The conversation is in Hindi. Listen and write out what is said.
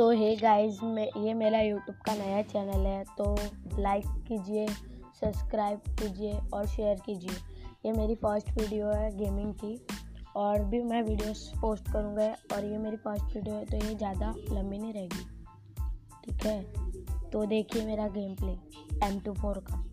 सो हे गाइस मैं, ये मेरा यूट्यूब का नया चैनल है तो लाइक कीजिए सब्सक्राइब कीजिए और शेयर कीजिए। ये मेरी फ़र्स्ट वीडियो है गेमिंग की, और भी मैं वीडियोस पोस्ट करूँगा, और ये मेरी फ़र्स्ट वीडियो है तो ये ज़्यादा लंबी नहीं रहेगी। ठीक है? तो देखिए मेरा game play M two four का।